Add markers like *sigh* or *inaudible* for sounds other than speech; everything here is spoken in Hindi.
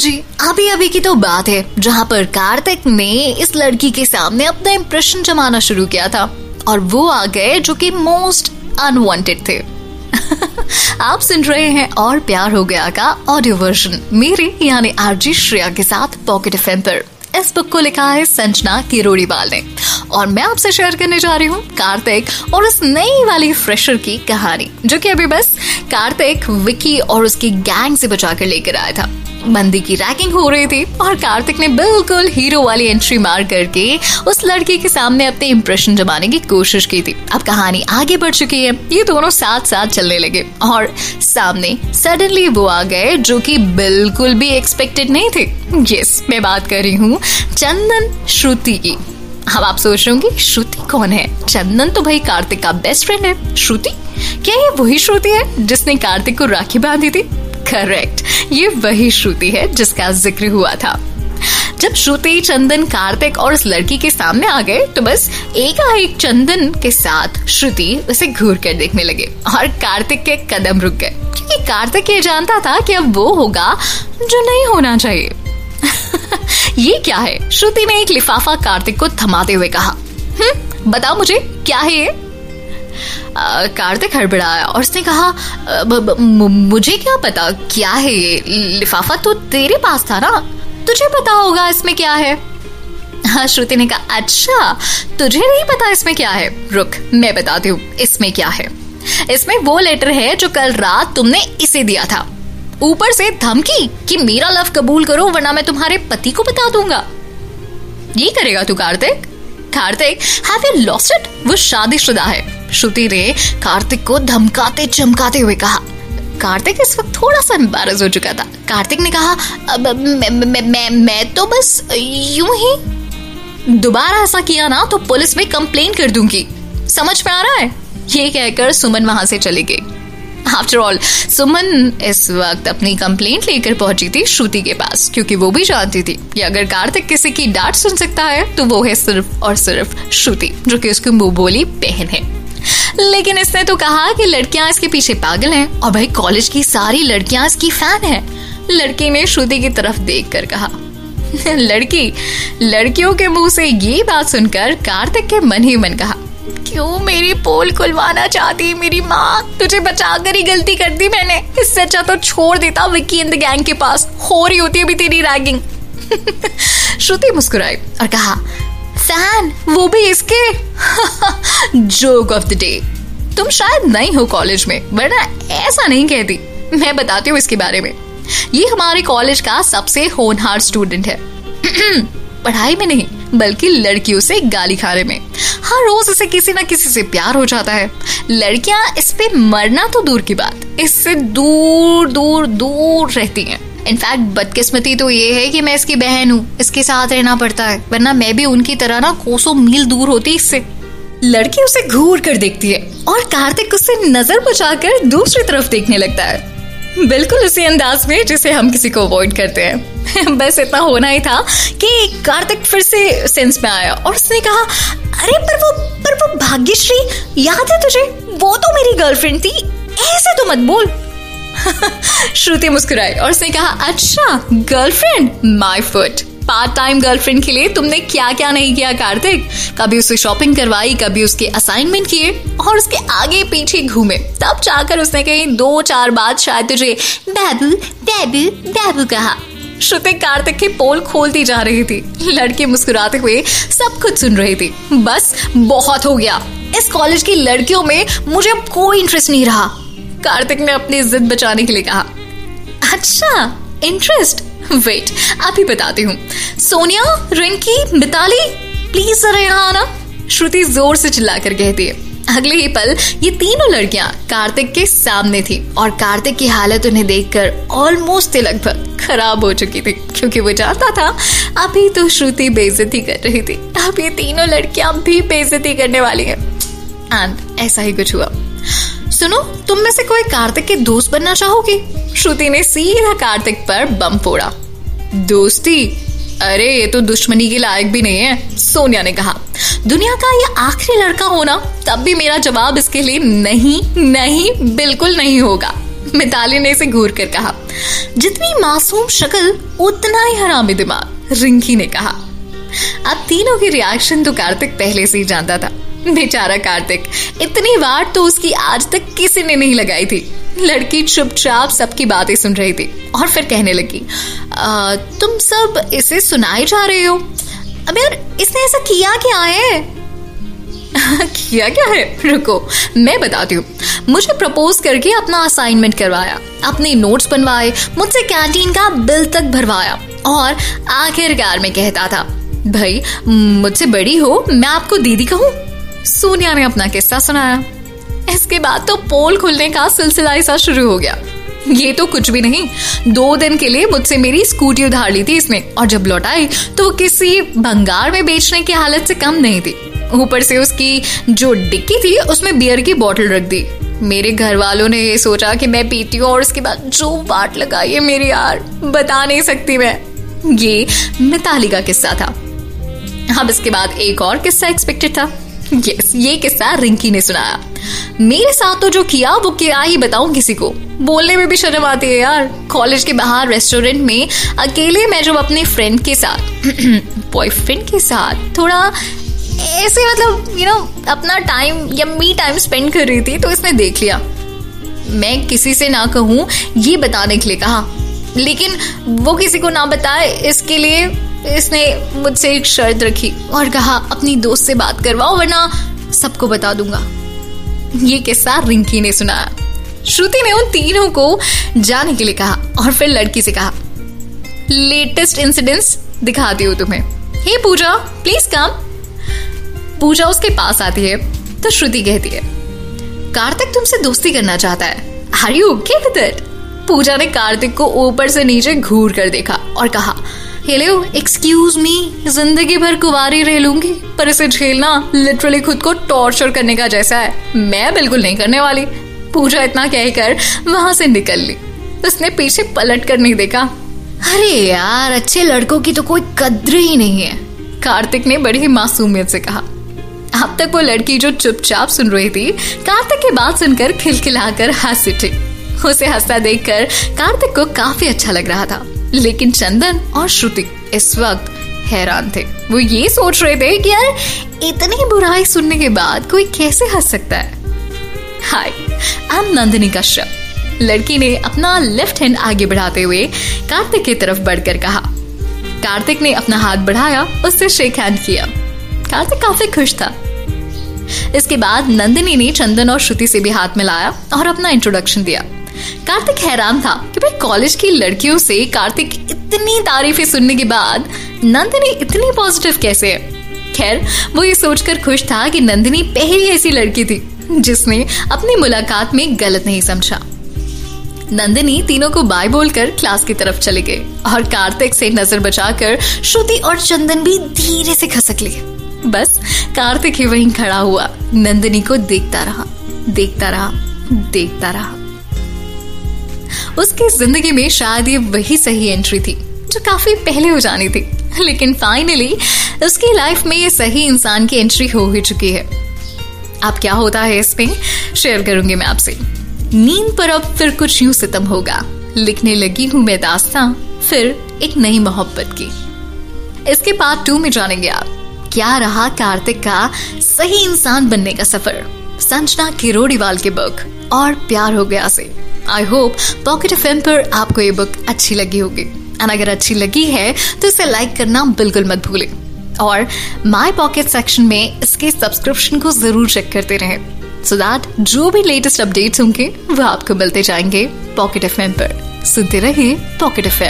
जी अभी अभी की तो बात है, जहाँ पर कार्तिक ने इस लड़की के सामने अपना इम्प्रेशन जमाना शुरू किया था, और वो आ गए जो कि मोस्ट अनवांटेड थे। *laughs* आप सुन रहे हैं और प्यार हो गया का ऑडियो वर्जन मेरे यानी आरजी श्रेया के साथ पॉकेट एफ़ पर। इस बुक को लिखा है संजना किरोड़ीवाल ने, और मैं आपसे शेयर करने जा रही हूँ कार्तिक और उस नई वाली फ्रेशर की कहानी, जो कि अभी बस कार्तिक विकी और उसकी गैंग से बचा कर लेकर आया था। बंदी की रैकिंग हो रही थी और कार्तिक ने बिल्कुल हीरो वाली एंट्री मार करके उस लड़की के सामने अपने इंप्रेशन जमाने की कोशिश की थी। अब कहानी आगे बढ़ चुकी है। ये दोनों साथ साथ चलने लगे और सामने सडनली वो आ गए जो कि बिल्कुल भी एक्सपेक्टेड नहीं थे। यस मैं बात कर रही हूँ चंदन श्रुति की। अब आप सोच रहे श्रुति कौन है? चंदन तो भाई कार्तिक का बेस्ट फ्रेंड है। श्रुति? क्या ये वही श्रुति है जिसने कार्तिक को राखी बांधी थी? करेक्ट ये वही श्रुति है जिसका ज़िक्र हुआ था। जब श्रुति चंदन कार्तिक और उस लड़की के सामने आ गए तो बस एक एक चंदन के साथ श्रुति उसे घूर कर देखने लगे और कार्तिक के कदम रुक गए। क्योंकि कार्तिक ये जानता था कि अब वो होगा जो नहीं होना चाहिए। *laughs* ये क्या है? श्रुति ने एक लिफाफा कार्तिक को थमाते हुए कहा। हम्म बताओ मुझे, क्या है ये? कार्तिक हड़बड़ाया और उसने कहा ब, ब, मुझे क्या पता? क्या है ये? लिफाफा तो तेरे पास था ना? तुझे पता होगा इसमें क्या है? हाँ श्रुति ने कहा अच्छा तुझे नहीं पता इसमें क्या है? रुक मैं बताती हूँ इसमें क्या है? इसमें वो लेटर है जो कल रात तुमने इसे दिया था। ऊपर से धमकी कि मेरा लव कबूल करो वरना मैं तुम्हारे पति को बता दूँगा। ये करेगा तू Kartik? Kartik have you lost it वो शादीशुदा है। श्रुति ने कार्तिक को धमकाते चमकाते हुए कहा। कार्तिक इस वक्त थोड़ा सा एम्बेरस हो चुका था। कार्तिक ने कहा अब मैं, मैं, मैं, तो बस यूँ ही दोबारा ऐसा किया ना तो पुलिस में कंप्लेन कर दूँगी। समझ में आ रहा है? ये कहकर सुमन वहाँ से चली गई आफ्टर ऑल सुमन इस वक्त अपनी कंप्लेंट लेकर पहुँची थी श्रुति के पास क्योंकि वो भी जानती थी कि अगर कार्तिक किसी की डांट सुन सकता है तो वो है सिर्फ़ और सिर्फ़ श्रुति जो कि उसकी मुँह बोली बहन है। लेकिन इसने तो कहा कि लड़कियाँ इसके पीछे पागल हैं और भाई कॉलेज की सारी लड़कियाँ इसकी फ़ैन है। लड़की ने श्रुति की तरफ़ देख कर कहा, लड़की, लड़कियों के मुँह से ये बात सुनकर कार्तिक के मन ही मन कहा, क्यों मेरी पोल खुलवाना चाहती मेरी माँ? तुझे बचाकर ही गलती कर दी मैंने। इससे अच्छा तो छोड़ देता विक्की इन द गैंग के पास। हो रही होती अभी तेरी रैगिंग. *laughs* श्रुति मुस्कुराई और कहा, फ़ैन, वो भी इसके? *laughs* जोक ऑफ़ द डे तुम शायद नहीं हो कॉलेज में, वरना ऐसा नहीं कहती। मैं बताती हूँ इसके बारे में। ये हमारे कॉलेज का सबसे होनहार स्टूडेंट है। *clears throat* पढ़ाई में नहीं, बल्कि लड़कियों से गाली खाने में। हर रोज इसे किसी ना किसी से प्यार हो जाता है। लड़कियाँ इस पे मरना तो दूर की बात, इससे दूर दूर दूर रहती हैं। इनफैक्ट बदकिस्मती तो ये है कि मैं इसकी बहन हूँ, इसके साथ रहना पड़ता है, वरना मैं भी उनकी तरह ना कोसों मील दूर होती इससे। लड़की उसे घूर कर देखती है और कार्तिक उससे नज़र बचाकर दूसरी तरफ़ देखने लगता है। बिल्कुल उसी अंदाज में जिसे हम किसी को अवॉइड करते हैं। *laughs* बस इतना होना ही था कि कार्तिक फिर से सेंस में आया और उसने कहा, अरे, पर वो पर वो भाग्यश्री, याद है तुझे? वो तो मेरी गर्लफ्रेंड थी। ऐसे तो मत बोल। *laughs* श्रुति मुस्कुराई और उसने कहा अच्छा girlfriend my foot part time girlfriend के लिए तुमने क्या क्या नहीं किया, कार्तिक? कभी उसे शॉपिंग करवाई, कभी उसके असाइनमेंट किए और उसके आगे पीछे घूमे। तब जाकर उसने कहीं दो चार बात शायद तुझे बाबू बाबू बाबू कहा। श्रुति कार्तिक की पोल खोलती जा रही थी। लड़की मुस्कुराते हुए सब कुछ सुन रही थी। बस, बहुत हो गया। इस कॉलेज की लड़कियों में मुझे अब कोई इंटरेस्ट नहीं रहा। कार्तिक ने अपनी जिद बचाने के लिए कहा। अच्छा इंटरेस्ट *laughs* वेट अभी बताती हूँ। सोनिया, रिंकी, मिताली प्लीज़ जरा यहाँ आना। श्रुति ज़ोर से चिल्लाकर कहती है। अगले ही पल ये तीनों लड़कियाँ कार्तिक के सामने थी और कार्तिक की हालत उन्हें देखकर ऑलमोस्ट लगभग खराब हो चुकी थी, क्योंकि वो जानता था, अभी तो श्रुति बेइज्जती कर रही थी। अब ये तीनों लड़कियाँ भी बेइज्जती करने वाली हैं। एंड ऐसा ही कुछ हुआ। सुनो, तुम में से कोई कार्तिक के दोस्त बनना चाहोगी? श्रुति ने सीधा कार्तिक पर बम फोड़ा। दोस्ती? अरे, ये तो दुश्मनी के लायक भी नहीं है, सोनिया ने कहा। दुनिया का ये आखिरी लड़का होना, तब भी मेरा जवाब इसके लिए नहीं नहीं, बिल्कुल नहीं होगा। मिताली ने इसे घूर कर कहा। जितनी मासूम शक्ल, उतना ही हरामी दिमाग, रिंकी ने कहा। अब तीनों की रिएक्शन तो कार्तिक पहले से ही जानता था। बेचारा कार्तिक इतनी बार तो उसकी आज तक किसी ने नहीं लगाई थी। लड़की चुपचाप सबकी बातें सुन रही थी और फिर कहने लगी आ, तुम सब इसे सुनाए जा रहे हो? अब यार इसने ऐसा किया क्या है? *laughs* किया क्या है? रुको मैं बताती हूँ। मुझे प्रपोज करके अपना असाइनमेंट करवाया अपने नोट्स बनवाए मुझसे कैंटीन का बिल तक भरवाया और आखिरकार में कहता था भाई मुझसे बड़ी हो मैं आपको दीदी कहूँ? सोनिया ने अपना किस्सा सुनाया। इसके बाद तो पोल खुलने का सिलसिला ऐसा शुरू हो गया। ये तो कुछ भी नहीं, दो दिन के लिए मुझसे मेरी स्कूटी उधार ली थी इसने, और जब लौटाई तो वो किसी भंगार में बेचने की हालत से कम नहीं थी। ऊपर से उसकी जो डिक्की थी, उसमें बियर की बोतल रख दी। मेरे घर वालों ने ये सोचा कि मैं पीती हूँ, और उसके बाद जो बाट लगाई है मेरी यार, बता नहीं सकती मैं। ये मिताली का किस्सा था। अब इसके बाद एक और किस्सा एक्सपेक्टेड था। यस ये किस्सा रिंकी ने सुनाया मेरे साथ तो जो किया, वो क्या ही बताऊँ किसी को? बोलने में भी शर्म आती है यार। कॉलेज के बाहर रेस्टोरेंट में अकेले मैं जब अपने फ्रेंड के साथ *clears throat* बॉयफ्रेंड के साथ थोड़ा ऐसे मतलब यू नो अपना टाइम या मी टाइम स्पेंड कर रही थी तो इसने देख लिया। मैं किसी से ना कहूँ, ये बताने के लिए कहा। लेकिन वो किसी को ना बताए, इसके लिए इसने मुझसे एक शर्त रखी और कहा, अपनी दोस्त से बात करवाओ, वरना सबको बता दूँगा। ये किस्सा रिंकी ने सुनाया श्रुति ने उन तीनों को जाने के लिए कहा और फिर लड़की से कहा, लेटेस्ट इंसिडेंट्स दिखाती हूँ तुम्हें। हे पूजा प्लीज़ कम पूजा उसके पास आती है तो श्रुति कहती है, कार्तिक तुमसे दोस्ती करना चाहता है। Are you okay with it Pooja ने कार्तिक को ऊपर से नीचे घूर कर देखा और कहा हेलो एक्सक्यूज मी ज़िंदगी भर कुवारी रह लूँगी पर इसे झेलना लिटरली खुद को टॉर्चर करने का जैसा है। मैं बिल्कुल नहीं करने वाली। पूजा इतना कहकर वहाँ से निकल ली। उसने पीछे पलट कर नहीं देखा। अरे यार अच्छे लड़कों की तो कोई कद्र ही नहीं है। कार्तिक ने बड़ी मासूमियत से कहा। अब तक वो लड़की जो चुपचाप सुन रही थी कार्तिक की बात सुनकर खिलखिलाकर हंस उठी उसे हंसता देखकर कार्तिक को काफ़ी अच्छा लग रहा था। लेकिन चंदन और श्रुति इस वक्त हैरान थे। वो ये सोच रहे थे कि यार, इतनी बुराई सुनने के बाद कोई कैसे हंस सकता है? Hi I am Nandini Kashyap. लड़की ने अपना लेफ़्ट हैंड आगे बढ़ाते हुए कार्तिक की तरफ़ बढ़कर कहा। कार्तिक ने अपना हाथ बढ़ाया, उससे शेक हैंड किया। कार्तिक काफ़ी खुश था। इसके बाद नंदिनी ने चंदन और श्रुति से भी हाथ मिलाया और अपना इंट्रोडक्शन दिया। कार्तिक हैरान था कि भाई कॉलेज की लड़कियों से कार्तिक इतनी तारीफें सुनने के बाद नंदिनी इतनी पॉजिटिव कैसे है? खैर, वो ये सोचकर खुश था कि नंदिनी पहली ऐसी लड़की थी, जिसने अपनी मुलाकात में गलत नहीं समझा। नंदिनी तीनों को बाय बोलकर क्लास की तरफ़ चले गए और कार्तिक से नज़र बचाकर श्रुति और चंदन भी धीरे से खसक लिए। बस कार्तिक ही वहीं खड़ा हुआ, नंदिनी को देखता रहा देखता रहा देखता रहा। उसकी ज़िंदगी में शायद ये वही सही एंट्री थी, जो काफ़ी पहले हो जानी थी। लेकिन फाइनली उसकी लाइफ में ये सही इंसान की एंट्री हो ही चुकी है। अब क्या होता है इसमें? शेयर करूँगी मैं आपसे। नींद पर अब फिर कुछ यूँ सितम होगा। लिखने लगी हूँ मैं दास्तां, फिर एक नई मोहब्बत की। इसके पार्ट टू में जानेंगे आप। क्या रहा कार्तिक का सही इंसान बनने का सफ़र? संजना किरोड़ीवाल के बुक और प्यार हो गया से आई होप पॉकेट एफ़ पर आपको ये बुक अच्छी लगी होगी। एंड अगर अच्छी लगी है तो इसे लाइक करना बिल्कुल मत भूलें। और माई पॉकेट सेक्शन में इसके सब्सक्रिप्शन को ज़रूर चेक करते रहे। सो so दैट जो भी लेटेस्ट अपडेट्स होंगे, वो आपको मिलते जाएँगे पॉकेट एफ़ पर। सुनते रहिए पॉकेट एफ़